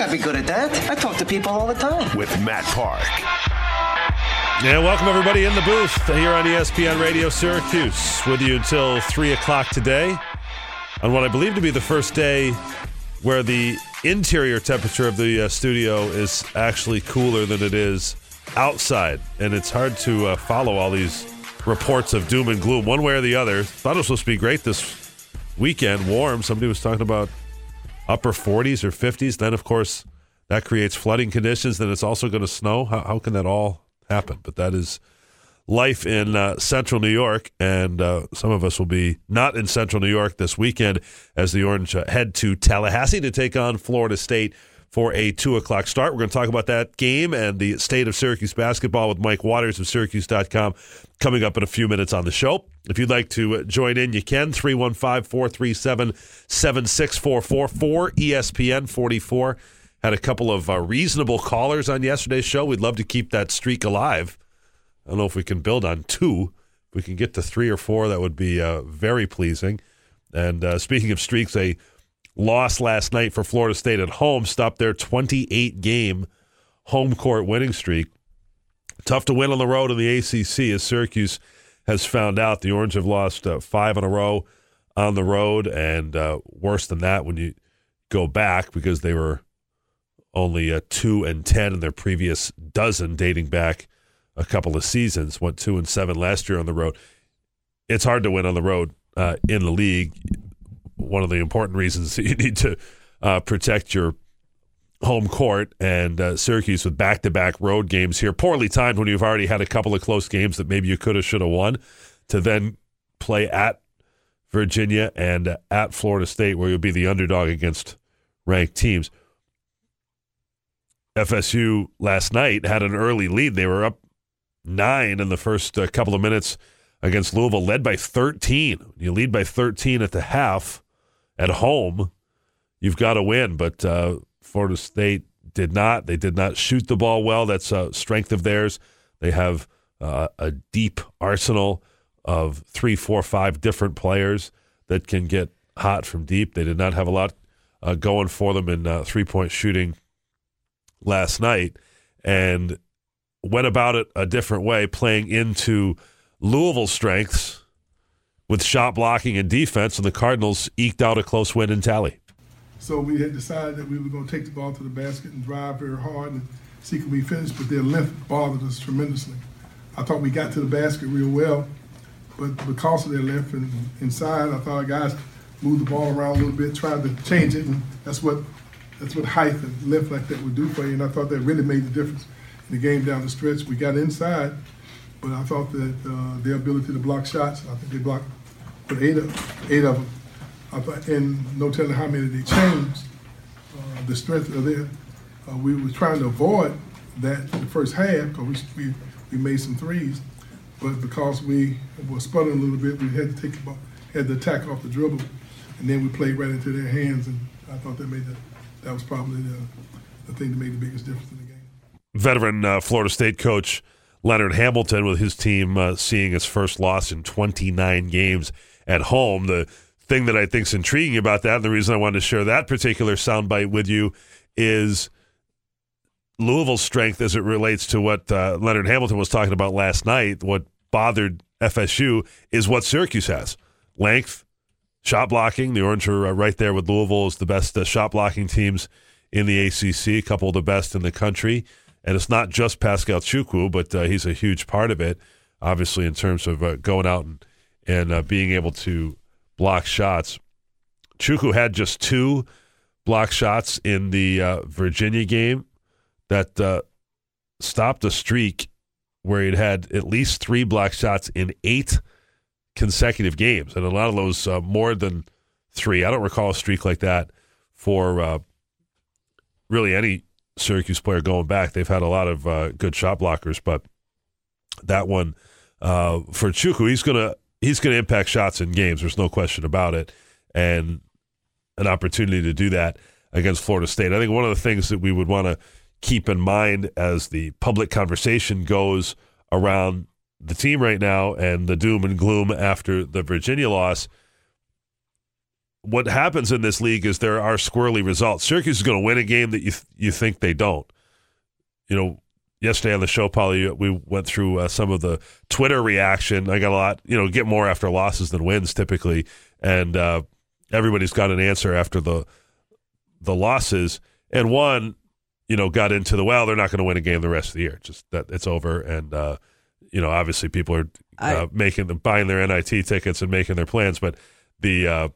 I'd be good at that. I talk to people all the time. with Matt Park. And welcome everybody in the booth here on ESPN Radio Syracuse with you until three o'clock today on what I believe to be the first day where the interior temperature of the uh, studio is actually cooler than it is outside, and it's hard to uh, follow all these reports of doom and gloom one way or the other. Thought it was supposed to be great this weekend, warm. Somebody was talking about upper 40s or 50s. Then, of course, that creates flooding conditions. Then it's also going to snow. How, how can that all happen? But that is life in uh, central New York. And uh, some of us will be not in central New York this weekend as the Orange uh, head to Tallahassee to take on Florida State for a two o'clock start. We're going to talk about that game and the state of Syracuse basketball with Mike Waters of Syracuse.com coming up in a few minutes on the show. If you'd like to uh, join in, you can 315 437 7644 ESPN 44. Had a couple of uh, reasonable callers on yesterday's show. We'd love to keep that streak alive. I don't know if we can build on two. If we can get to three or four, that would be uh, very pleasing. And uh, speaking of streaks, a loss last night for Florida State at home stopped their 28 game home court winning streak. Tough to win on the road in the ACC, as Syracuse has found out. The Orange have lost uh, five in a row on the road, and uh, worse than that when you go back because they were only uh, two and ten in their previous dozen, dating back a couple of seasons. Went two and seven last year on the road. It's hard to win on the road uh, in the league. One of the important reasons you need to uh, protect your home court and uh, Syracuse with back to back road games here, poorly timed when you've already had a couple of close games that maybe you could have, should have won, to then play at Virginia and uh, at Florida State, where you'll be the underdog against ranked teams. FSU last night had an early lead. They were up nine in the first uh, couple of minutes against Louisville, led by 13. You lead by 13 at the half at home, you've got to win. But uh, Florida State did not. They did not shoot the ball well. That's a strength of theirs. They have uh, a deep arsenal of three, four, five different players that can get hot from deep. They did not have a lot uh, going for them in uh, three point shooting last night and went about it a different way, playing into Louisville's strengths with shot blocking and defense, and the Cardinals eked out a close win in tally. So we had decided that we were going to take the ball to the basket and drive very hard and see could we finish, but their length bothered us tremendously. I thought we got to the basket real well, but because of their length and inside, I thought our guys moved the ball around a little bit, tried to change it, and that's what that's what height and length like that would do for you. And I thought that really made the difference in the game down the stretch. We got inside, but I thought that uh, their ability to block shots, I think they blocked but eight of eight of them. And no telling how many they changed. Uh, the strength of their, uh, we were trying to avoid that the first half because we, we we made some threes, but because we were sputtering a little bit, we had to take ball, had to attack off the dribble, and then we played right into their hands, and I thought that made the, that was probably the, the thing that made the biggest difference in the game. Veteran uh, Florida State coach Leonard Hamilton with his team uh, seeing his first loss in 29 games at home. The thing that I think is intriguing about that, and the reason I wanted to share that particular soundbite with you, is Louisville's strength as it relates to what uh, Leonard Hamilton was talking about last night. What bothered FSU is what Syracuse has length, shot blocking. The Orange are uh, right there with Louisville as the best uh, shot blocking teams in the ACC, a couple of the best in the country. And it's not just Pascal Chukwu, but uh, he's a huge part of it, obviously, in terms of uh, going out and, and uh, being able to block shots. Chukwu had just two block shots in the uh, Virginia game that uh, stopped a streak where he'd had at least three block shots in eight consecutive games, and a lot of those uh, more than three. I don't recall a streak like that for uh, really any Syracuse player going back. They've had a lot of uh, good shot blockers, but that one uh, for Chukwu, he's gonna he's gonna impact shots in games. There's no question about it, and an opportunity to do that against Florida State. I think one of the things that we would want to keep in mind as the public conversation goes around the team right now and the doom and gloom after the Virginia loss. What happens in this league is there are squirrely results. Syracuse is going to win a game that you th- you think they don't. You know, yesterday on the show, Polly, we went through uh, some of the Twitter reaction. I got a lot, you know, get more after losses than wins typically, and uh, everybody's got an answer after the the losses. And one, you know, got into the well, they're not going to win a game the rest of the year. Just that it's over, and uh, you know, obviously people are uh, I- making them buying their NIT tickets and making their plans. But the uh,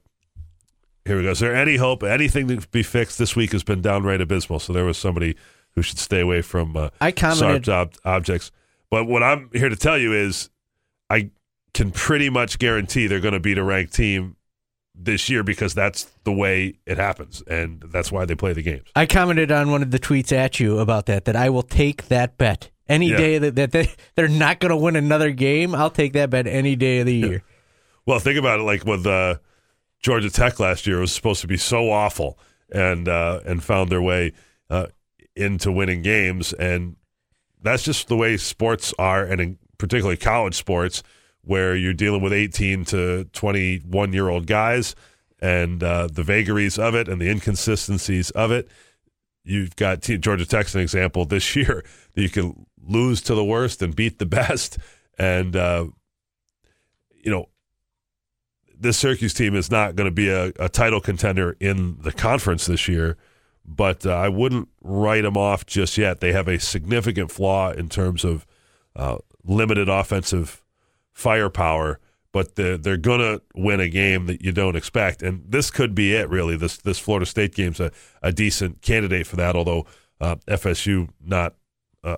here we go. Is there any hope? Anything to be fixed this week has been downright abysmal. So there was somebody who should stay away from uh, I commented- ob- objects. But what I'm here to tell you is, I can pretty much guarantee they're going to beat a ranked team this year because that's the way it happens, and that's why they play the games. I commented on one of the tweets at you about that. That I will take that bet any Yeah. day that, that they, they're not going to win another game. I'll take that bet any day of the year. Well, think about it. Like with uh, Georgia Tech last year, it was supposed to be so awful, and uh, and found their way uh, into winning games, and that's just the way sports are, and particularly college sports, where you're dealing with 18 to 21 year old guys, and uh, the vagaries of it, and the inconsistencies of it. You've got Georgia Tech's an example this year that you can lose to the worst and beat the best, and uh, you know this Syracuse team is not going to be a, a title contender in the conference this year, but uh, I wouldn't write them off just yet. They have a significant flaw in terms of uh, limited offensive firepower, but they're, they're going to win a game that you don't expect. And this could be it, really. This this Florida State game's a, a decent candidate for that, although uh, FSU not uh,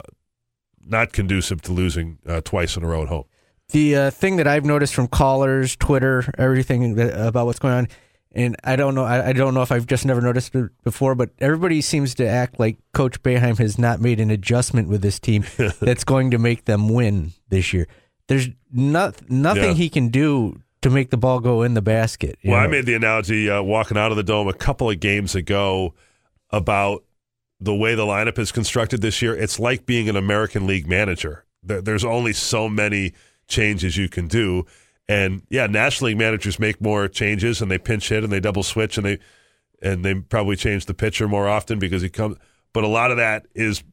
not conducive to losing uh, twice in a row at home. The uh, thing that I've noticed from callers, Twitter, everything that, about what's going on, and I don't know, I, I don't know if I've just never noticed it before, but everybody seems to act like Coach Boeheim has not made an adjustment with this team that's going to make them win this year. There's not nothing Yeah. he can do to make the ball go in the basket. Well, I made the analogy uh, walking out of the dome a couple of games ago about the way the lineup is constructed this year. It's like being an American League manager. There- There's only so many changes you can do. And yeah, National League managers make more changes and they pinch hit and they double switch and they and they probably change the pitcher more often because he comes. But a lot of that is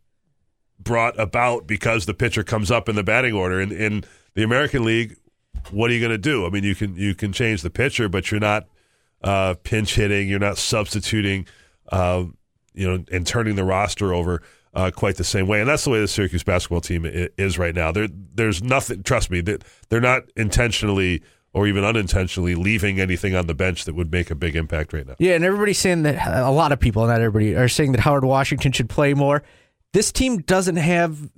brought about because the pitcher comes up in the batting order. In in the American League, what are you going to do? I mean, you can you can change the pitcher, but you're not uh, pinch hitting. You're not substituting, uh, you know, and turning the roster over uh, quite the same way. And that's the way the Syracuse basketball team is right now. There, there's nothing. Trust me, that they're not intentionally or even unintentionally leaving anything on the bench that would make a big impact right now. Yeah, and everybody's saying that a lot of people, not everybody, are saying that Howard Washington should play more. This team doesn't have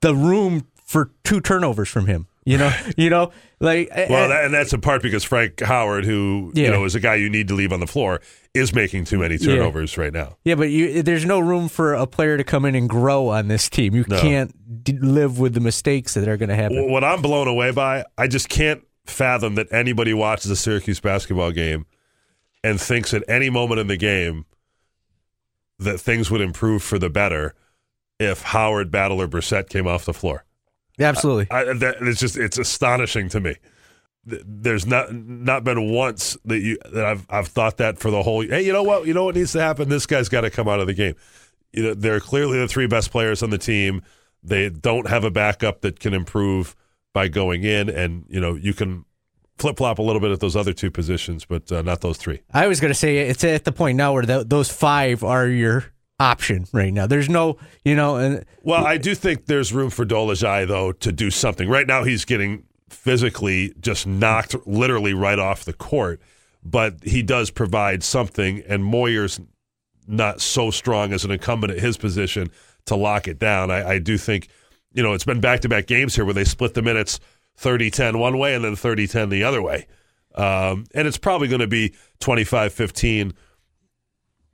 the room for two turnovers from him. You know, you know, like Well, and- that, and that's in part because Frank Howard, who you know is a guy you need to leave on the floor, is making too many Yeah. turnovers right now. yeah, but you, there's no room for a player to come in and grow on this team. You No. can't d- live with the mistakes that are going to happen. What I'm blown away by, I just can't fathom that anybody watches a Syracuse basketball game and thinks at any moment in the game that things would improve for the better if Howard, Battle, or Brissett came off the floor. Absolutely. I, that, it's just it's astonishing to me. Th- There's not not been once that you that I've I've thought that for the whole. Hey, you know what? You know what needs to happen? This guy's got to come out of the game. You know, they're clearly the three best players on the team. They don't have a backup that can improve by going in, and you know you can flip flop a little bit at those other two positions, but uh, not those three. I was going to say it's at the point now where tho- those five are your option right now. There's no, you know, and Well, I do think there's room for Dolezaj though to do something. Right now, he's getting physically just knocked literally right off the court, but he does provide something. And Moyer's not so strong as an incumbent at his position to lock it down. I, I do think, you know, it's been back to back games here where they split the minutes 30 10 one way and then 30 10 the other way. Um, and it's probably going to be 25 15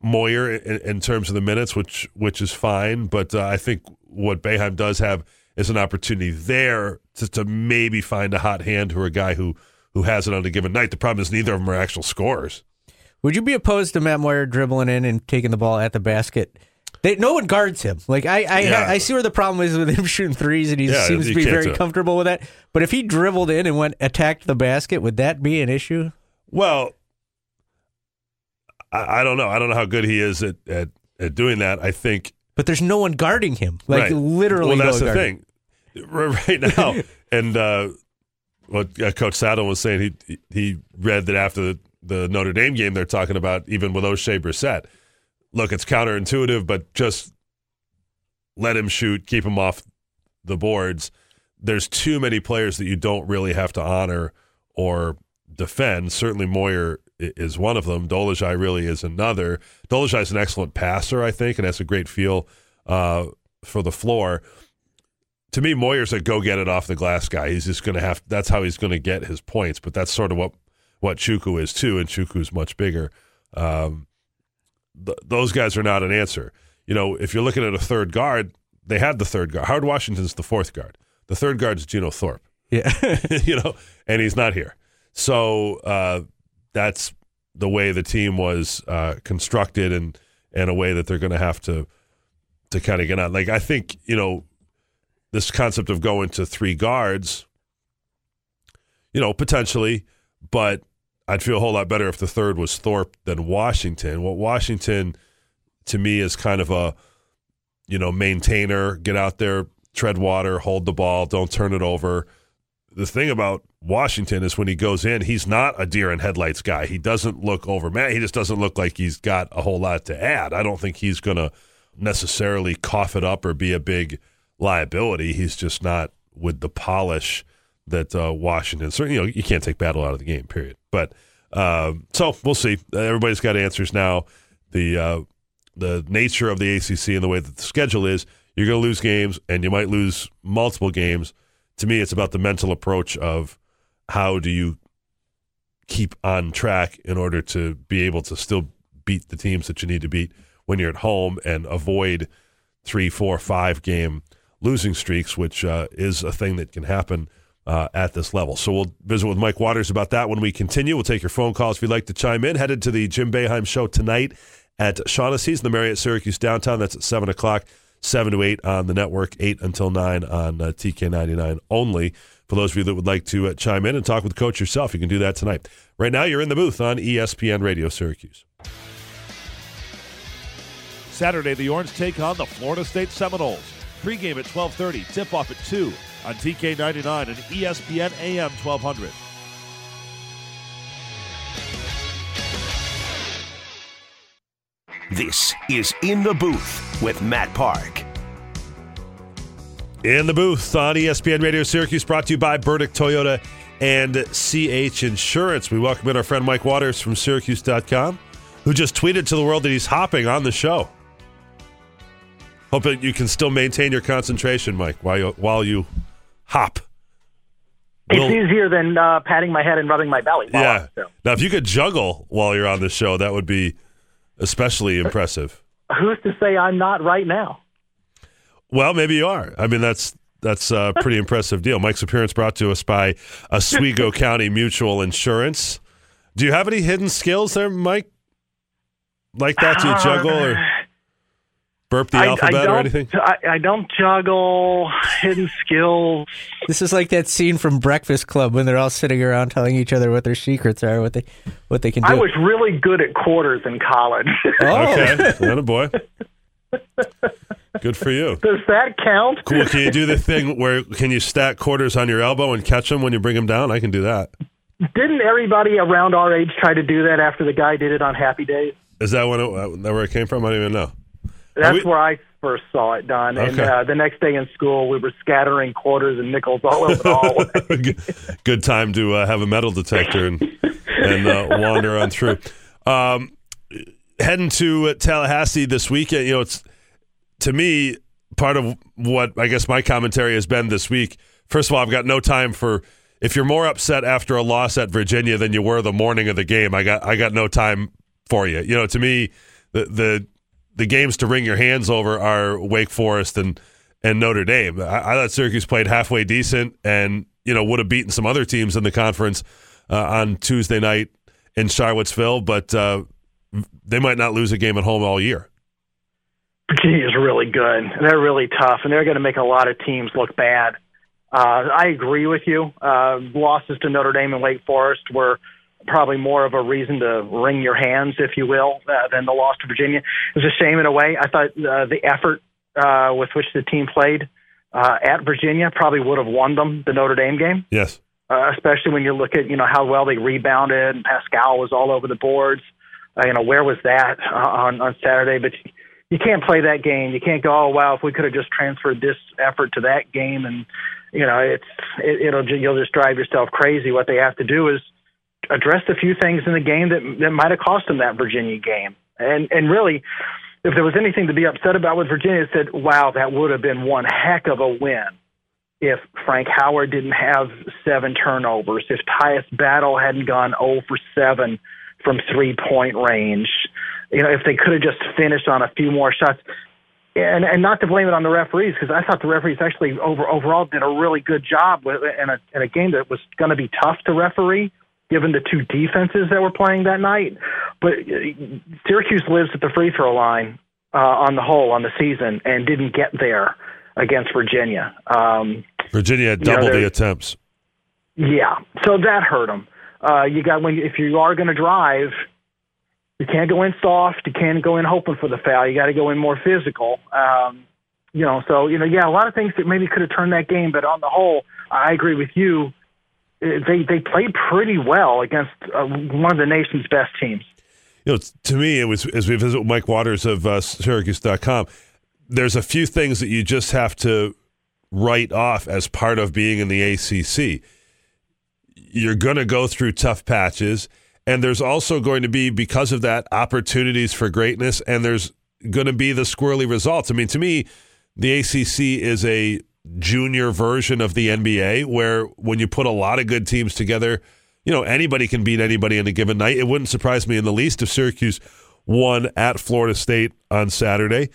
Moyer in, in terms of the minutes, which which is fine. But uh, I think what Boeheim does have is an opportunity there to, to maybe find a hot hand or a guy who who has it on a given night. The problem is neither of them are actual scorers. Would you be opposed to Matt Moyer dribbling in and taking the ball at the basket? They, no one guards him. Like I, I, Yeah. I see where the problem is with him shooting threes, and he Yeah, seems to be very comfortable with that. But if he dribbled in and went attacked the basket, would that be an issue? Well, I, I don't know. I don't know how good he is at, at, at doing that. I think But there's no one guarding him. Like right. literally, Well, that's one the thing. R- Right now, and uh, what uh, Coach Saddle was saying, he he read that after the, the Notre Dame game, they're talking about even with Oshae Brissett. Look, it's counterintuitive, but just let him shoot, keep him off the boards. There's too many players that you don't really have to honor or defend. Certainly, Moyer is one of them. Dolezaj really is another. Dolezaj is an excellent passer, I think, and has a great feel uh, for the floor. To me, Moyer's a go get it off the glass guy. He's just going to have. That's how he's going to get his points. But that's sort of what what Chukwu is too, and Chukwu's much bigger. Um, th- those guys are not an answer. You know, if you're looking at a third guard, they had the third guard. Howard Washington's the fourth guard. The third guard's Geno Thorpe. Yeah. you know, and he's not here. So uh, that's the way the team was uh, constructed, and and a way that they're going to have to to kind of get on. Like I think you know this concept of going to three guards, you know, potentially, but I'd feel a whole lot better if the third was Thorpe than Washington. What Washington to me is kind of a you know maintainer, get out there, tread water, hold the ball, don't turn it over. The thing about Washington is when he goes in, he's not a deer in headlights guy. He doesn't look over man. He just doesn't look like he's got a whole lot to add. I don't think he's going to necessarily cough it up or be a big liability. He's just not with the polish that uh, Washington. Certainly, you know, you can't take battle out of the game. Period. But um, so we'll see. Everybody's got answers now. The uh, the nature of the ACC and the way that the schedule is, you're going to lose games, and you might lose multiple games. To me, it's about the mental approach of how do you keep on track in order to be able to still beat the teams that you need to beat when you're at home and avoid three, four, five game losing streaks, which uh, is a thing that can happen uh, at this level. So we'll visit with Mike Waters about that when we continue. We'll take your phone calls if you'd like to chime in. Headed to the Jim Boeheim show tonight at Shaughnessy's in the Marriott Syracuse downtown. That's at 7 o'clock, 7 to 8 on the network, 8 until 9 on uh, TK99 only. For those of you that would like to uh, chime in and talk with Coach yourself, you can do that tonight. Right now, you're in the booth on ESPN Radio Syracuse. Saturday, the Orange take on the Florida State Seminoles. Pregame at 12:30, tip-off at 2 on TK99 and ESPN AM 1200. This is In the Booth with Matt Park. In the booth on ESPN Radio Syracuse, brought to you by Burdick Toyota and CH Insurance. We welcome in our friend Mike Waters from Syracuse.com, who just tweeted to the world that he's hopping on the show. Hope that you can still maintain your concentration, Mike, while you, while you hop. It's Will- easier than uh, patting my head and rubbing my belly. yeah. Now, if you could juggle while you're on the show, that would be especially impressive. Who's to say I'm not right now? Well, maybe you are. I mean, that's that's a pretty impressive deal. Mike's appearance brought to us by Oswego County Mutual Insurance. Do you have any hidden skills there, Mike? Like that? Do you juggle or burp the I, alphabet I or anything? I, I don't juggle hidden skills. This is like that scene from Breakfast Club when they're all sitting around telling each other what their secrets are, what they what they can do. I was really good at quarters in college. oh, Okay, that a boy. Good for you. Does that count? Cool. Can you do the thing where can you stack quarters on your elbow and catch them when you bring them down? I can do that. Didn't everybody around our age try to do that after the guy did it on Happy Days? Is that when it, that where it came from? I don't even know. That's we- where I first saw it done. And uh, the next day in school, we were scattering quarters and nickels all over the hallway. good, good time to uh, have a metal detector and and uh, wander on through. Um, heading to uh, Tallahassee this weekend, you know, it's to me part of what I guess my commentary has been this week. First of all, I've got no time for. If you're more upset after a loss at Virginia than you were the morning of the game, I got I got no time for you. You know, to me, the the the games to wring your hands over are Wake Forest and and Notre Dame. I, I thought Syracuse played halfway decent and you know would have beaten some other teams in the conference uh, on Tuesday night in Charlottesville, but uh, they might not lose a game at home all year. Virginia's really good. They're really tough, and they're going to make a lot of teams look bad. Uh, I agree with you. Uh, losses to Notre Dame and Wake Forest were probably more of a reason to wring your hands, if you will, uh, than the loss to Virginia. It was a shame in a way. I thought uh, the effort uh, with which the team played uh, at Virginia probably would have won them the Notre Dame game. Yes. Uh, especially when you look at you know how well they rebounded and Pascal was all over the boards. Uh, you know where was that uh, on on Saturday? But you can't play that game. You can't go, oh wow, if we could have just transferred this effort to that game, and you know it's it, it'll you'll just drive yourself crazy. What they have to do is address a few things in the game that that might have cost them that Virginia game, and and really. If there was anything to be upset about with Virginia, it said, "Wow, that would have been one heck of a win if Frank Howard didn't have seven turnovers, if Tyus Battle hadn't gone 0 for 7 from three point range, you know, if they could have just finished on a few more shots. And, and not to blame it on the referees because I thought the referees actually over overall did a really good job with in a in a game that was going to be tough to referee given the two defenses that were playing that night. But uh, Syracuse lives at the free throw line uh, on the whole on the season and didn't get there against Virginia. Um, Virginia had double you know, the attempts. Yeah, so that hurt them. Uh, you got when if you are going to drive, you can't go in soft. You can't go in hoping for the foul. You got to go in more physical. Um, you know, so you know, yeah, a lot of things that maybe could have turned that game, but on the whole, I agree with you. Uh, they they played pretty well against uh, one of the nation's best teams. You know, to me, it was as we visit Mike Waters of uh, Syracuse.com. There's a few things that you just have to write off as part of being in the ACC. You're going to go through tough patches, and there's also going to be, because of that, opportunities for greatness, and there's going to be the squirrely results. I mean, to me, the ACC is a junior version of the NBA where when you put a lot of good teams together, you know, anybody can beat anybody in a given night. It wouldn't surprise me in the least if Syracuse won at Florida State on Saturday.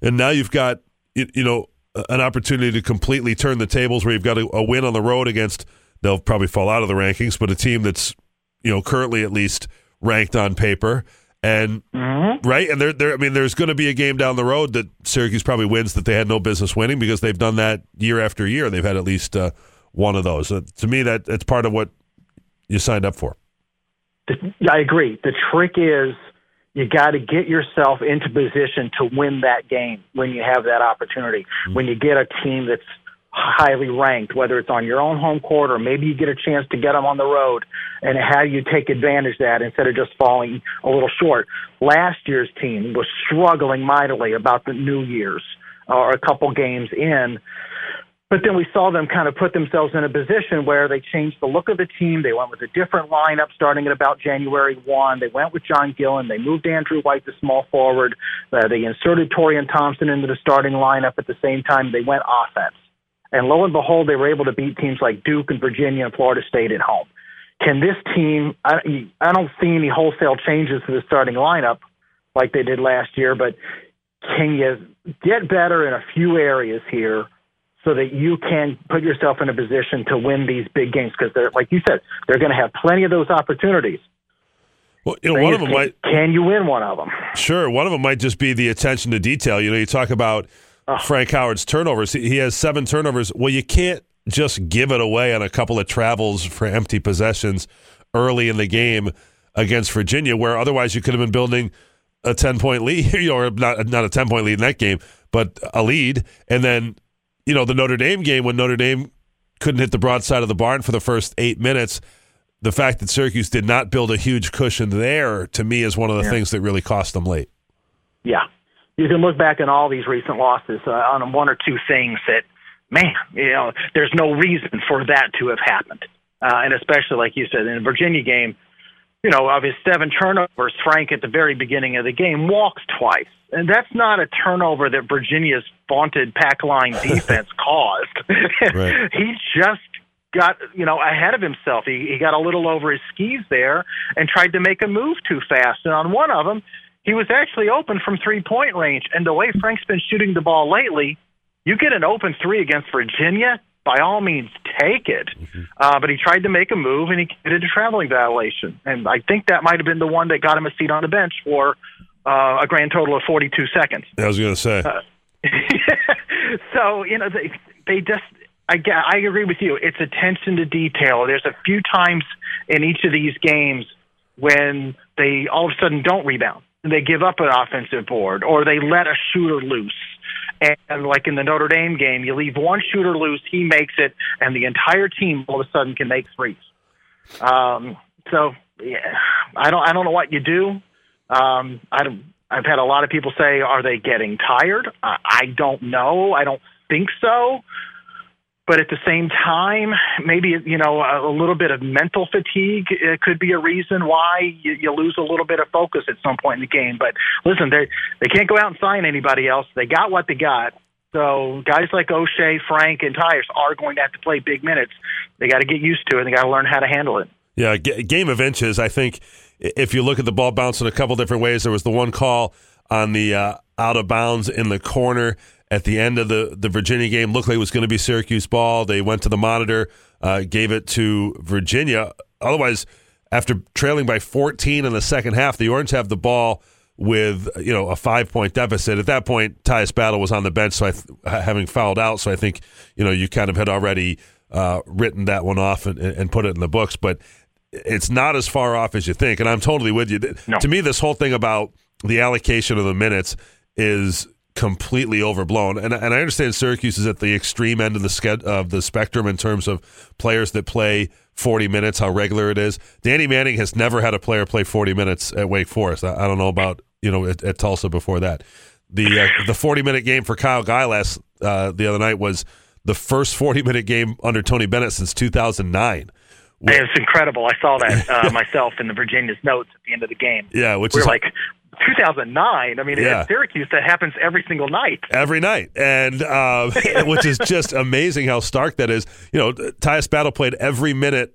And now you've got, you know, an opportunity to completely turn the tables where you've got a, a, win on the road against they'll probably fall out of the rankings, but a team that's you know currently at least ranked on paper and mm-hmm. right and there there I mean there's going to be a game down the road that Syracuse probably wins that they had no business winning because they've done that year after year. and They've had at least uh, one of those. To me, that it's part of what you signed up for. I agree. The trick is you got to get yourself into position to win that game when you have that opportunity. Mm-hmm. When you get a team that's highly ranked, whether it's on your own home court or maybe you get a chance to get them on the road, and how you take advantage of that instead of just falling a little short. Last year's team was struggling mightily about the New Year's or a couple games in but then we saw them kind of put themselves in a position where they changed the look of the team. They went with a different lineup starting at about January 1. They went with John Gillon. They moved Andrew White to small forward. Uh, they inserted Taurean Thompson into the starting lineup at the same time. They went offense. And lo and behold, they were able to beat teams like Duke and Virginia and Florida State at home. Can this team, I, I don't see any wholesale changes to the starting lineup like they did last year, but can you get better in a few areas here? so that you can put yourself in a position to win these big games because they're like you said they're going to have plenty of those opportunities. Well, you know, one of them can, might. Can you win one of them? Sure, one of them might just be the attention to detail. You know, you talk about oh. Frank Howard's turnovers. He has seven turnovers. Well, you can't just give it away on a couple of travels for empty possessions early in the game against Virginia, where otherwise you could have been building a ten point lead, or not not a ten point lead in that game, but a lead, and then you know, the Notre Dame game when Notre Dame couldn't hit the broadside of the barn for the first eight minutes. The fact that Syracuse did not build a huge cushion there, to me, is one of the yeah. things that really cost them late. Yeah. You can look back on all these recent losses uh, on one or two things that, man, you know, there's no reason for that to have happened. Uh, and especially, like you said, in the Virginia game, you know, of his seven turnovers, Frank at the very beginning of the game walks twice. And that's not a turnover that Virginia's vaunted pack line defense caused. he just got, you know, ahead of himself. He, he got a little over his skis there and tried to make a move too fast. And on one of them, he was actually open from three point range. And the way Frank's been shooting the ball lately, you get an open three against Virginia, by all means take it. Uh, but he tried to make a move and he committed a traveling violation. And I think that might have been the one that got him a seat on the bench for uh, a grand total of 42 seconds. I was going to say. Uh, so, you know, they, they just, I, I agree with you. It's attention to detail. There's a few times in each of these games when they all of a sudden don't rebound. They give up an offensive board or they let a shooter loose. And like in the Notre Dame game, you leave one shooter loose, he makes it, and the entire team all of a sudden can make threes. Um, so yeah, I don't I don't know what you do. Um, I don't, I've had a lot of people say, "Are they getting tired?" I, I don't know. I don't think so. But at the same time, maybe you know a, little bit of mental fatigue uh, could be a reason why you, you lose a little bit of focus at some point in the game. But listen, they they can't go out and sign anybody else. They got what they got. So guys like Oshae, Frank, and Tyus are going to have to play big minutes. They got to get used to it. They got to learn how to handle it. Yeah, g- game of inches. I think if you look at the ball bouncing a couple different ways, there was the one call on the uh, out of bounds in the corner at the end of the, the Virginia game. Looked like it was going to be Syracuse ball. They went to the monitor, uh, gave it to Virginia. Otherwise, after trailing by 14 in the second half, the Orange have the ball with you know a five point deficit. At that point, Tyus Battle was on the bench, so I th- having fouled out. So I think you know you kind of had already uh, written that one off and, and put it in the books, but it's not as far off as you think. And I'm totally with you. To me, this whole thing about the allocation of the minutes is completely overblown. And, and I understand Syracuse is at the extreme end of the sched- of the spectrum in terms of players that play 40 minutes, how regular it is. Danny Manning has never had a player play 40 minutes at Wake Forest. I, I don't know about you know at, at Tulsa before that. The uh, the 40 minute game for Kyle Guy last uh, the other night was the first 40 minute game under Tony Bennett since 2009. It's incredible. I saw that uh, myself in the Virginia's notes at the end of the game. Yeah, which We're is like 2009. I mean, Yeah. at Syracuse, that happens every single night. every night, and uh, which is just amazing how stark that is. You know, Tyus Battle played every minute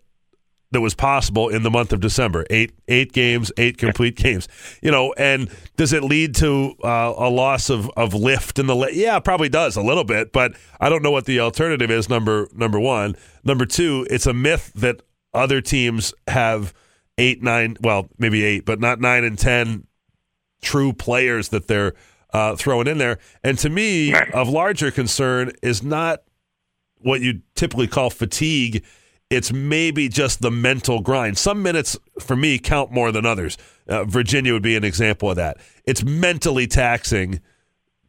that was possible in the month of December. Eight eight games, eight complete games. You know, and does it lead to uh, a loss of, of lift in the? Le- yeah, probably does a little bit, but I don't know what the alternative is. Number number one, number two, it's a myth that other teams have eight, nine, well, maybe eight, but not nine and ten true players that they're uh, throwing in there. And to me, of larger concern is not what you typically call fatigue. It's maybe just the mental grind. Some minutes for me count more than others. Uh, Virginia would be an example of that. It's mentally taxing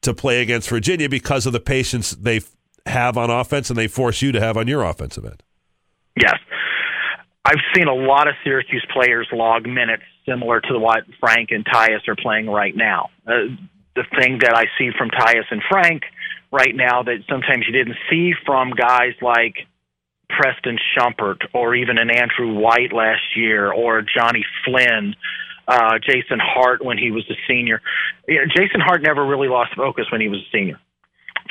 to play against Virginia because of the patience they have on offense and they force you to have on your offensive end. Yes. I've seen a lot of Syracuse players log minutes similar to what Frank and Tyus are playing right now. Uh, the thing that I see from Tyus and Frank right now that sometimes you didn't see from guys like Preston Shumpert or even an Andrew White last year or Jonny Flynn, uh, Jason Hart when he was a senior. Jason Hart never really lost focus when he was a senior.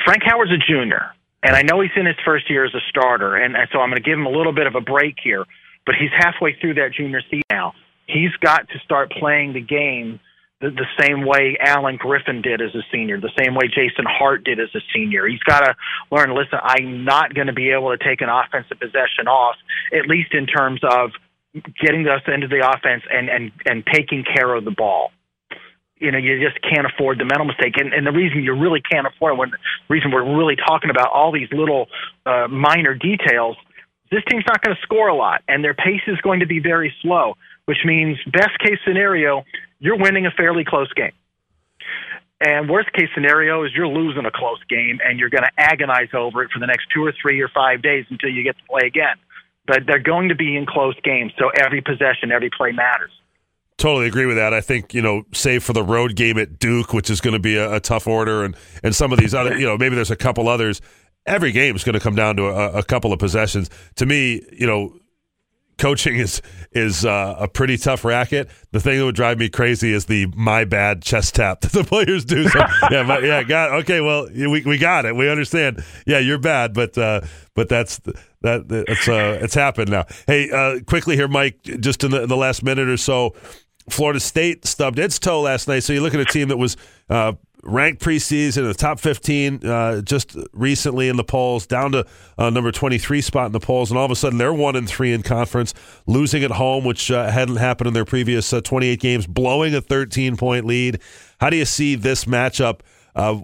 Frank Howard's a junior, and I know he's in his first year as a starter, and so I'm going to give him a little bit of a break here. But he's halfway through that junior season now. He's got to start playing the game the, the same way Allen Griffin did as a senior, the same way Jason Hart did as a senior. He's got to learn. Listen, I'm not going to be able to take an offensive possession off, at least in terms of getting us into the offense and and and taking care of the ball you know, you just can't afford the mental mistake. And, and the reason you really can't afford it, when the reason we're really talking about all these little uh, minor details, this team's not going to score a lot, and their pace is going to be very slow, which means best case scenario, you're winning a fairly close game. And worst case scenario is you're losing a close game and you're going to agonize over it for the next two or three or five days until you get to play again. But they're going to be in close games, so every possession, every play matters. Totally agree with that. I think you know, save for the road game at Duke, which is going to be a, a tough order, and and some of these other, you know, maybe there's a couple others. Every game is going to come down to a, a couple of possessions. To me, you know, coaching is is uh, a pretty tough racket. The thing that would drive me crazy is the my bad chest tap that the players do. So, yeah, yeah, got okay. Well, we we got it. We understand. Yeah, you're bad, but uh, but that's that it's uh, it's happened now. Hey, uh, quickly here, Mike. Just in the, the last minute or so. Florida State stubbed its toe last night. So you look at a team that was uh, ranked preseason in the top 15 uh, just recently in the polls, down to uh, number 23 spot in the polls, and all of a sudden they're one and three in conference, losing at home, which uh, hadn't happened in their previous uh, 28 games, blowing a 13 point lead. How do you see this matchup? Uh,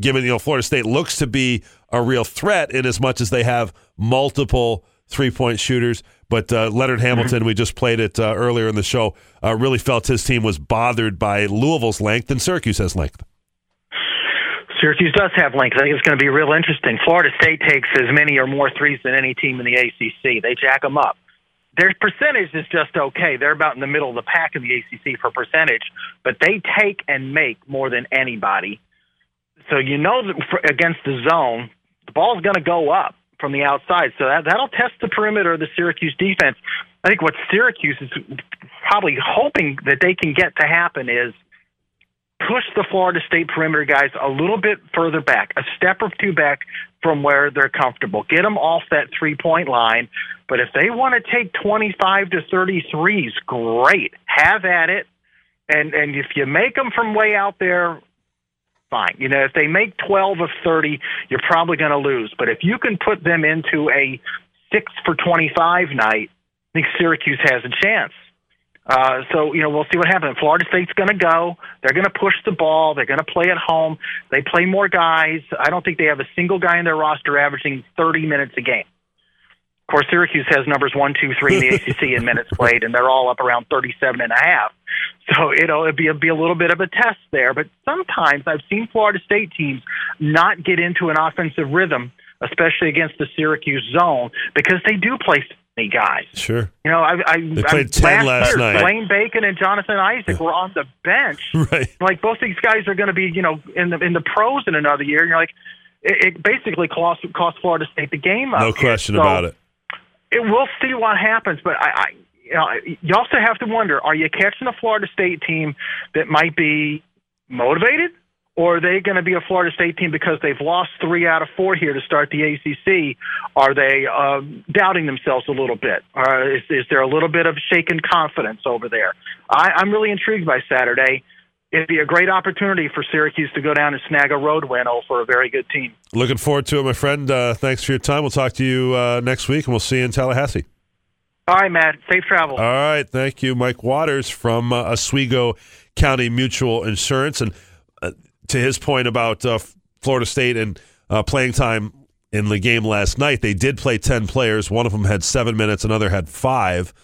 given you know Florida State looks to be a real threat in as much as they have multiple three point shooters. But uh, Leonard Hamilton, we just played it uh, earlier in the show, uh, really felt his team was bothered by Louisville's length, and Syracuse has length. Syracuse does have length. I think it's going to be real interesting. Florida State takes as many or more threes than any team in the ACC. They jack them up. Their percentage is just okay. They're about in the middle of the pack in the ACC for percentage, but they take and make more than anybody. So you know that for, against the zone, the ball's going to go up from the outside. So that, that'll test the perimeter of the Syracuse defense. I think what Syracuse is probably hoping that they can get to happen is push the Florida State perimeter guys a little bit further back, a step or two back from where they're comfortable. Get them off that three point line. But if they want to take 25 to 33s, great. Have at it. And and if you make them from way out there, fine. You know, if they make 12 of 30, you're probably going to lose. But if you can put them into a 6 for 25 night, I think Syracuse has a chance. Uh, so, you know, we'll see what happens. Florida State's going to go. They're going to push the ball. They're going to play at home. They play more guys. I don't think they have a single guy in their roster averaging 30 minutes a game. Of course, Syracuse has numbers one, two, three in the ACC in minutes played, and they're all up around 37 and a half. So it'll, it'll be, a, be a little bit of a test there. But sometimes I've seen Florida State teams not get into an offensive rhythm, especially against the Syracuse zone, because they do play many guys. Sure. You know, I, I They played 10 last year, night. Wayne Bacon and Jonathan Isaac were on the bench. Right. Like both these guys are going to be, you know, in the in the pros in another year. And you're like, it, it basically cost cost Florida State the game. up No question So, about it. It we'll see what happens, but I, I you know, you also have to wonder: Are you catching a Florida State team that might be motivated, or are they going to be a Florida State team because they've lost three out of four here to start the ACC? Are they uh, doubting themselves a little bit? Or is, is there a little bit of shaken confidence over there? I, I'm really intrigued by Saturday. It'd be a great opportunity for Syracuse to go down and snag a road win over a very good team. Looking forward to it, my friend. Uh, thanks for your time. We'll talk to you uh, next week, and we'll see you in Tallahassee. All right, Matt. Safe travel. All right, thank you, Mike Waters from uh, Oswego County Mutual Insurance, and uh, to his point about uh, Florida State and uh, playing time in the game last night, they did play ten players. One of them had seven minutes, another had five,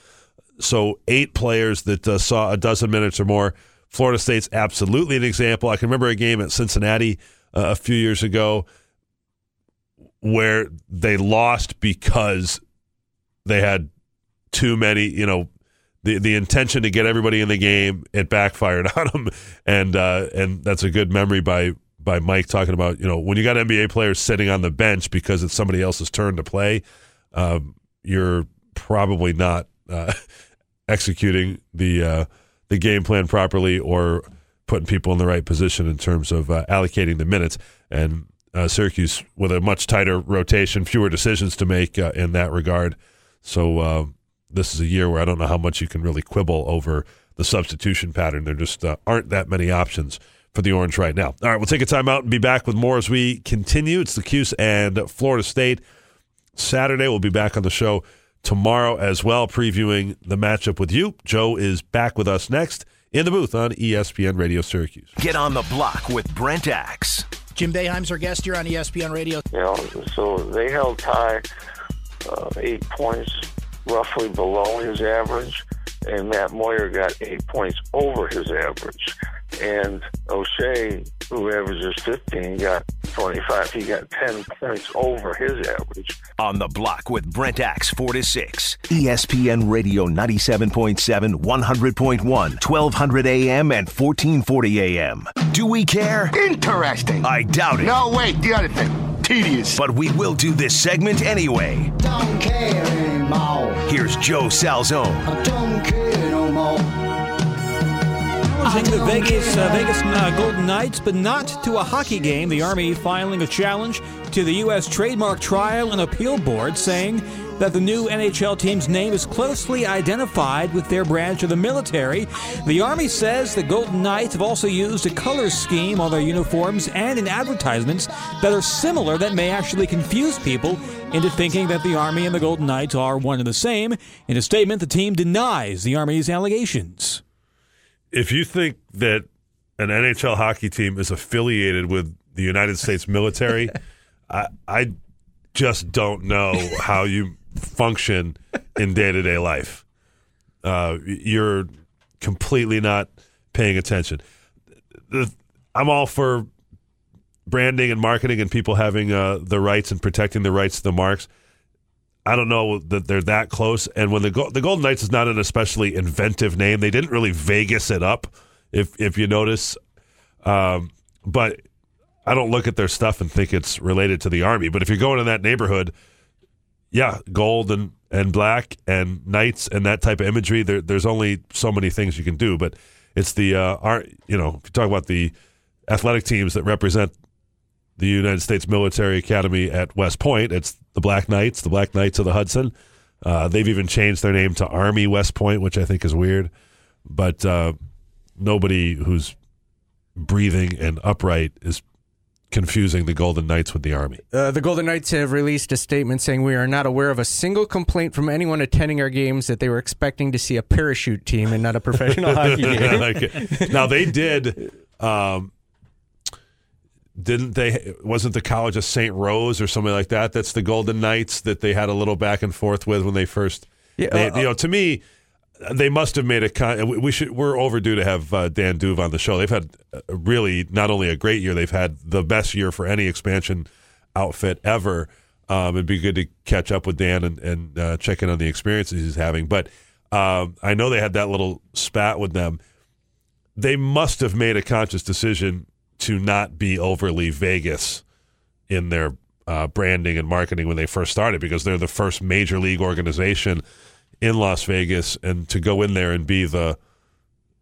so eight players that uh, saw a dozen minutes or more. Florida State's absolutely an example. I can remember a game at Cincinnati uh, a few years ago where they lost because they had too many, you know, the the intention to get everybody in the game, it backfired on them, and uh, and that's a good memory by by Mike talking about you know when you got NBA players sitting on the bench because it's somebody else's turn to play, um, you're probably not uh, executing the uh, the game plan properly or putting people in the right position in terms of uh, allocating the minutes and. Uh, Syracuse with a much tighter rotation, fewer decisions to make uh, in that regard. So uh, this is a year where I don't know how much you can really quibble over the substitution pattern. There just uh, aren't that many options for the Orange right now. All right, we'll take a time out and be back with more as we continue. It's the Cuse and Florida State. Saturday, we'll be back on the show tomorrow as well, previewing the matchup with you. Joe is back with us next in the booth on ESPN Radio Syracuse. Get on the block with Brent Axe. Jim Boeheim's our guest here on ESPN Radio. You know, so they held Ty uh, eight points roughly below his average, and Matt Moyer got eight points over his average. And Oshae, who averages 15, got 25. He got 10 points over his average. On the block with Brent Axe 4 to 6. ESPN Radio 97.7, 100.1, 1200 AM, and 1440 AM. Do we care? Interesting. I doubt it. No, wait, the other thing. Tedious. But we will do this segment anyway. Don't care Here's Joe Salzone. I don't care no more. Challenging the Vegas uh, Vegas uh, Golden Knights, but not to a hockey game. The Army filing a challenge to the U.S. Trademark Trial and Appeal Board, saying that the new NHL team's name is closely identified with their branch of the military. The Army says the Golden Knights have also used a color scheme on their uniforms and in advertisements that are similar that may actually confuse people into thinking that the Army and the Golden Knights are one and the same. In a statement, the team denies the Army's allegations. If you think that an NHL hockey team is affiliated with the United States military, I, I just don't know how you function in day to day life. Uh, you're completely not paying attention. I'm all for branding and marketing and people having uh, the rights and protecting the rights to the marks. I don't know that they're that close. And when the Go- the Golden Knights is not an especially inventive name, they didn't really Vegas it up. If if you notice, um, but I don't look at their stuff and think it's related to the Army. But if you're going in that neighborhood, yeah, gold and, and black and knights and that type of imagery, there, there's only so many things you can do. But it's the uh, you know, if you talk about the athletic teams that represent the United States Military Academy at West Point, it's the Black Knights, the Black Knights of the Hudson. Uh, they've even changed their name to Army West Point, which I think is weird. But uh, nobody who's breathing and upright is confusing the Golden Knights with the Army. Uh, the Golden Knights have released a statement saying we are not aware of a single complaint from anyone attending our games that they were expecting to see a parachute team and not a professional hockey game. like. Now they did. Um, didn't they? Wasn't the College of St. Rose or something like that? That's the Golden Knights that they had a little back and forth with when they first. Yeah, they- uh, you know, to me, they must have made a. Con- we- should. We're overdue to have uh, Dan D'Uva on the show. They've had really not only a great year, they've had the best year for any expansion outfit ever. Um, it'd be good to catch up with Dan and, and uh, check in on the experiences he's having. But um, I know they had that little spat with them. They must have made a conscious decision to not be overly Vegas in their uh, branding and marketing when they first started because they're the first major league organization in Las Vegas, and to go in there and be the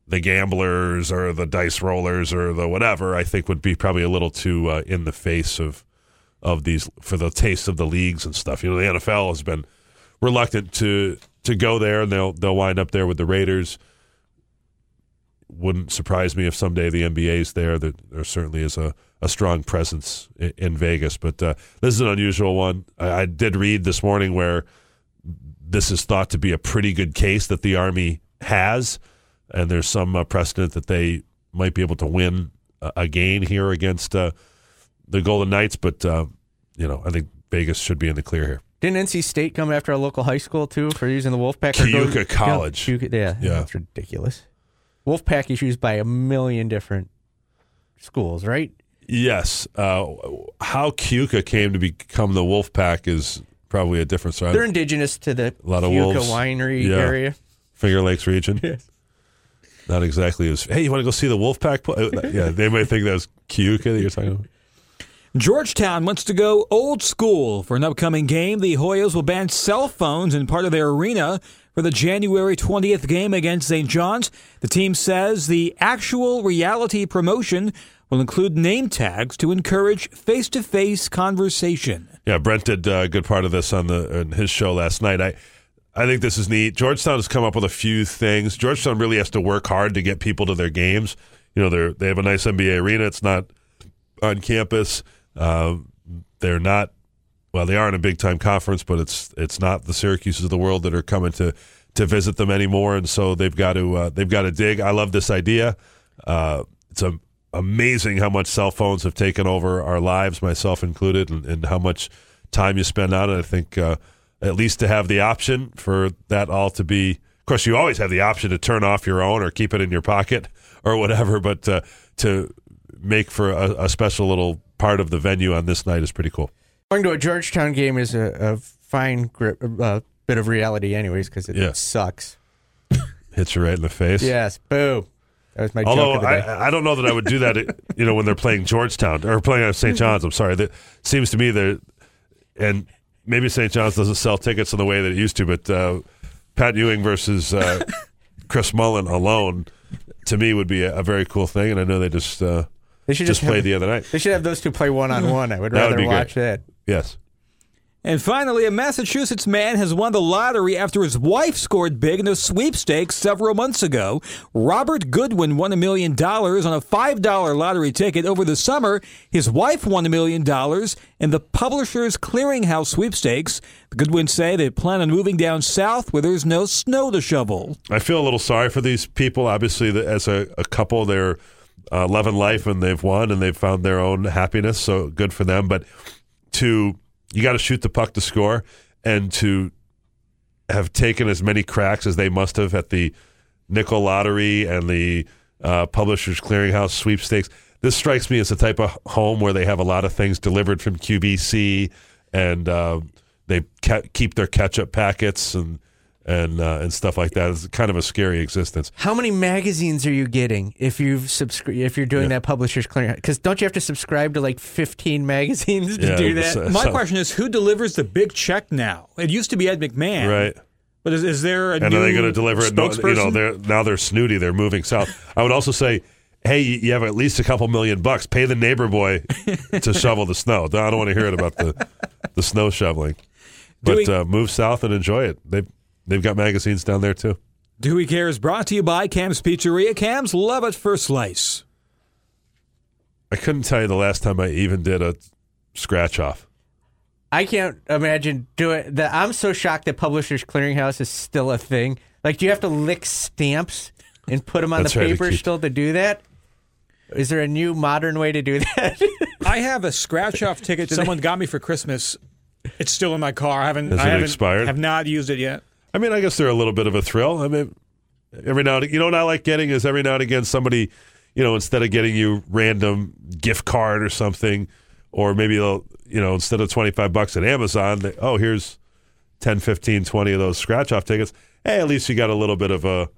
the gamblers or the dice rollers or the whatever, I think would be probably a little too uh, in the face of of these for the taste of the leagues and stuff. You know, the NFL has been reluctant to to go there, and they'll they'll wind up there with the Raiders. Wouldn't surprise me if someday the NBA's there. That there certainly is a, a strong presence in, in Vegas, but uh, this is an unusual one. I, I did read this morning where this is thought to be a pretty good case that the Army has, and there's some uh, precedent that they might be able to win uh, again here against uh, the Golden Knights. But uh, you know, I think Vegas should be in the clear here. Didn't NC State come after a local high school too for using the Wolfpack? go- Keuka College. Yeah, Keuka- yeah, Yeah. that's ridiculous. Wolfpack is used by a million different schools, right? Yes, uh, how Keuka came to become the Wolfpack is probably a different story. They're indigenous to the a lot of Keuka wolves. winery Yeah. area. Finger Lakes region. Yes. Not exactly as. Hey, you want to go see the Wolfpack? Play? Uh, Yeah, they might think that was Keuka that you're talking about. Georgetown wants to go old school for an upcoming game. The Hoyas will ban cell phones in part of their arena for the January 20th game against St. John's. The team says the actual reality promotion will include name tags to encourage face to face conversation. Yeah, Brent did uh, a good part of this on the on his show last night. I I think this is neat. Georgetown has come up with a few things. Georgetown really has to work hard to get people to their games. You know, they they have a nice NBA arena. It's not on campus. Uh, they're not well. They are in a big time conference, but it's it's not the Syracuses of the world that are coming to to visit them anymore. And so they've got to uh, they've got to dig. I love this idea. Uh, it's a, amazing how much cell phones have taken over our lives, myself included, and, and how much time you spend on it. I think uh, at least to have the option for that all to be. Of course, you always have the option to turn off your own or keep it in your pocket or whatever, but uh, to make for a, a special little part of the venue on this night is pretty cool. Going to a Georgetown game is a, a fine grip, uh, bit of reality, anyways, because it Yeah. sucks. Hits you right in the face. Yes, boo. That was my Although joke of the day. I, I don't know that I would do that, you know, when they're playing Georgetown or playing at St. John's. I'm sorry. That seems to me that, and maybe St. John's doesn't sell tickets in the way that it used to, but uh, Pat Ewing versus uh, Chris Mullin alone, to me, would be a, a very cool thing. And I know they just uh, They should just just played the other night. They should have those two play one on one. I would That would rather great. watch that. Yes. And finally, a Massachusetts man has won the lottery after his wife scored big in a sweepstakes several months ago. Robert Goodwin won a million dollars on a $5 lottery ticket over the summer. His wife won a million dollars in the Publishers Clearinghouse sweepstakes. The Goodwins say they plan on moving down south where there's no snow to shovel. I feel a little sorry for these people. Obviously, as a, a couple, they're uh, loving life and they've won and they've found their own happiness. So good for them. But to you got to shoot the puck to score, and to have taken as many cracks as they must have at the nickel lottery and the uh, Publishers Clearinghouse sweepstakes. This strikes me as the type of home where they have a lot of things delivered from QVC, and uh, they keep their catch-up packets and and uh, and stuff like that. It's kind of a scary existence. How many magazines are you getting if you've subscri- if you're doing that publisher's clearing? Because don't you have to subscribe to like 15 magazines to Yeah, do that? uh, My so- question is, who delivers the big check now? It used to be Ed McMahon, Right. But is, is there a and new are they going to deliver it? No, You know, they're now they're snooty. They're moving south. I would also say, hey, you you have at least a couple million bucks. Pay the neighbor boy to shovel the snow. I don't want to hear it about the the snow shoveling. But we- uh, move south and enjoy it. They they've got magazines down there too. Do We Care is brought to you by Cam's Pizzeria. Cam's love it for slice. I couldn't tell you the last time I even did a scratch off. I can't imagine doing that. I'm so shocked that Publishers Clearinghouse is still a thing. Like, do you have to lick stamps and put them on the right, to paper keep- still to do that? Is there a new modern way to do that? I have a scratch off ticket someone got me for Christmas. It's still in my car. I haven't. Has I it haven't, expired? Have not used it yet. I mean, I guess they're a little bit of a thrill. I mean, every now and you know what I like getting is every now and again somebody, you know, instead of getting you random gift card or something, or maybe they'll, you know, instead of 25 bucks at Amazon, they, oh, here's 10, 15, 20 of those scratch off tickets. Hey, at least you got a little bit of a,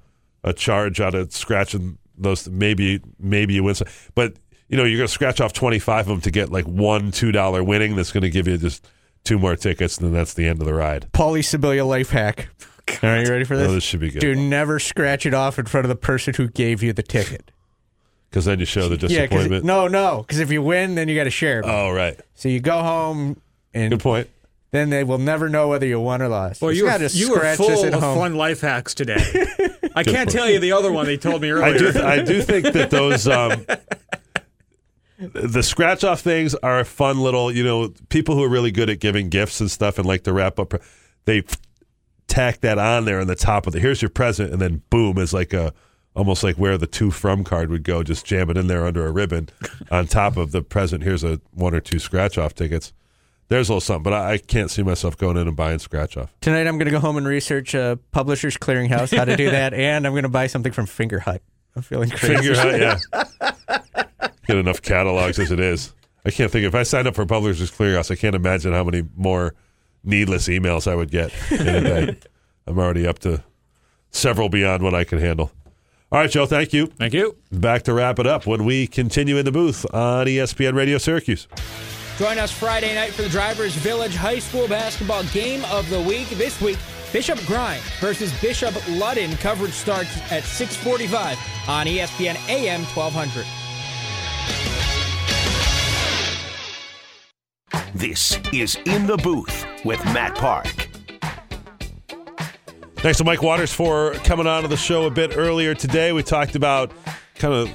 a charge out of scratching those. Maybe, maybe you win some, but you know, you're going to scratch off 25 of them to get like one $2 winning that's going to give you just two more tickets, and then that's the end of the ride. Paulie Sibilia life hack. Are you ready for this? Oh, this should be good. Do never scratch it off in front of the person who gave you the ticket. Because then you show the Yeah, 'cause- disappointment. no, no, because if you win, then you got to share. it. Oh, right. So you go home and Good point. then they will never know whether you won or lost. Well, Just you were, gotta you were scratch full this at of home. fun life hacks today. I can't point. tell you the other one they told me earlier. I do. I do think that those um, the scratch off things are a fun little. You know, people who are really good at giving gifts and stuff and like to wrap up, they tack that on there on the top of the. Here's your present, and then boom is like a almost like where the two from card would go. Just jam it in there under a ribbon on top of the present. Here's a one or two scratch off tickets. There's a little something, but I, I can't see myself going in and buying scratch off. Tonight I'm going to go home and research uh, Publishers Clearinghouse, how to do that, and I'm going to buy something from Fingerhut. I'm feeling crazy. Figure out, yeah. Get enough catalogs as it is. I can't think if I signed up for Publishers Clearinghouse, I can't imagine how many more needless emails I would get in a day. I'm already up to several beyond what I can handle. All right, Joe, thank you. Thank you. Back to wrap it up when we continue in the booth on ESPN Radio Syracuse. Join us Friday night for the Drivers Village High School Basketball Game of the Week. This week, Bishop Grimes versus Bishop Ludden. Coverage starts at 645 on ESPN AM 1200. This is In the Booth with Matt Park. Thanks to Mike Waters for coming on to the show a bit earlier today. We talked about kind of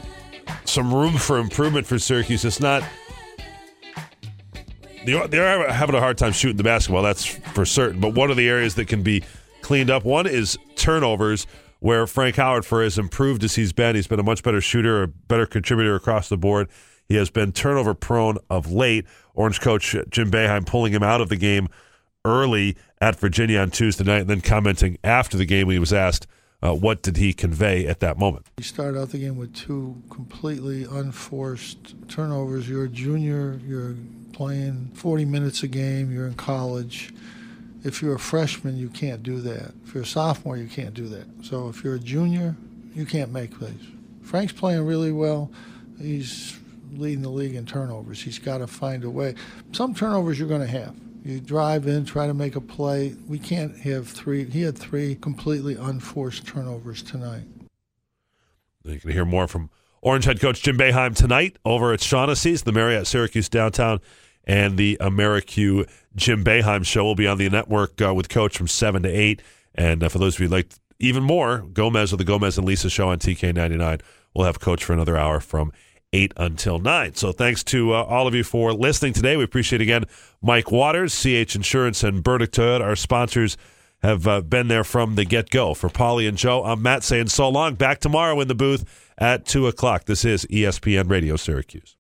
some room for improvement for Syracuse. It's not. They're having a hard time shooting the basketball, that's for certain. But one of the areas that can be cleaned up, one is turnovers, where Frank Howard, for as improved as he's been, he's been a much better shooter, a better contributor across the board. He has been turnover prone of late. Orange coach Jim Boeheim pulling him out of the game early at Virginia on Tuesday night, and then commenting after the game when he was asked uh, what did he convey at that moment. You started out the game with two completely unforced turnovers. You're a junior, you're playing 40 minutes a game, you're in college. If you're a freshman, you can't do that. If you're a sophomore, you can't do that. So if you're a junior, you can't make plays. Frank's playing really well. He's leading the league in turnovers. He's got to find a way. Some turnovers you're going to have. You drive in, try to make a play. We can't have three. He had three completely unforced turnovers tonight. You can hear more from Orange head coach Jim Boeheim tonight over at Shaughnessy's, the Marriott Syracuse downtown and the Americu Jim Boeheim show will be on the network uh, with Coach from 7 to 8. And uh, for those of you like even more, Gomez or the Gomez and Lisa show on TK99, we'll have Coach for another hour from 8 until 9. So thanks to uh, all of you for listening today. We appreciate again Mike Waters, CH Insurance, and Burdick Toyota, our sponsors have uh, been there from the get go. For Polly and Joe, I'm Matt saying so long. Back tomorrow in the booth at 2 o'clock. This is ESPN Radio Syracuse.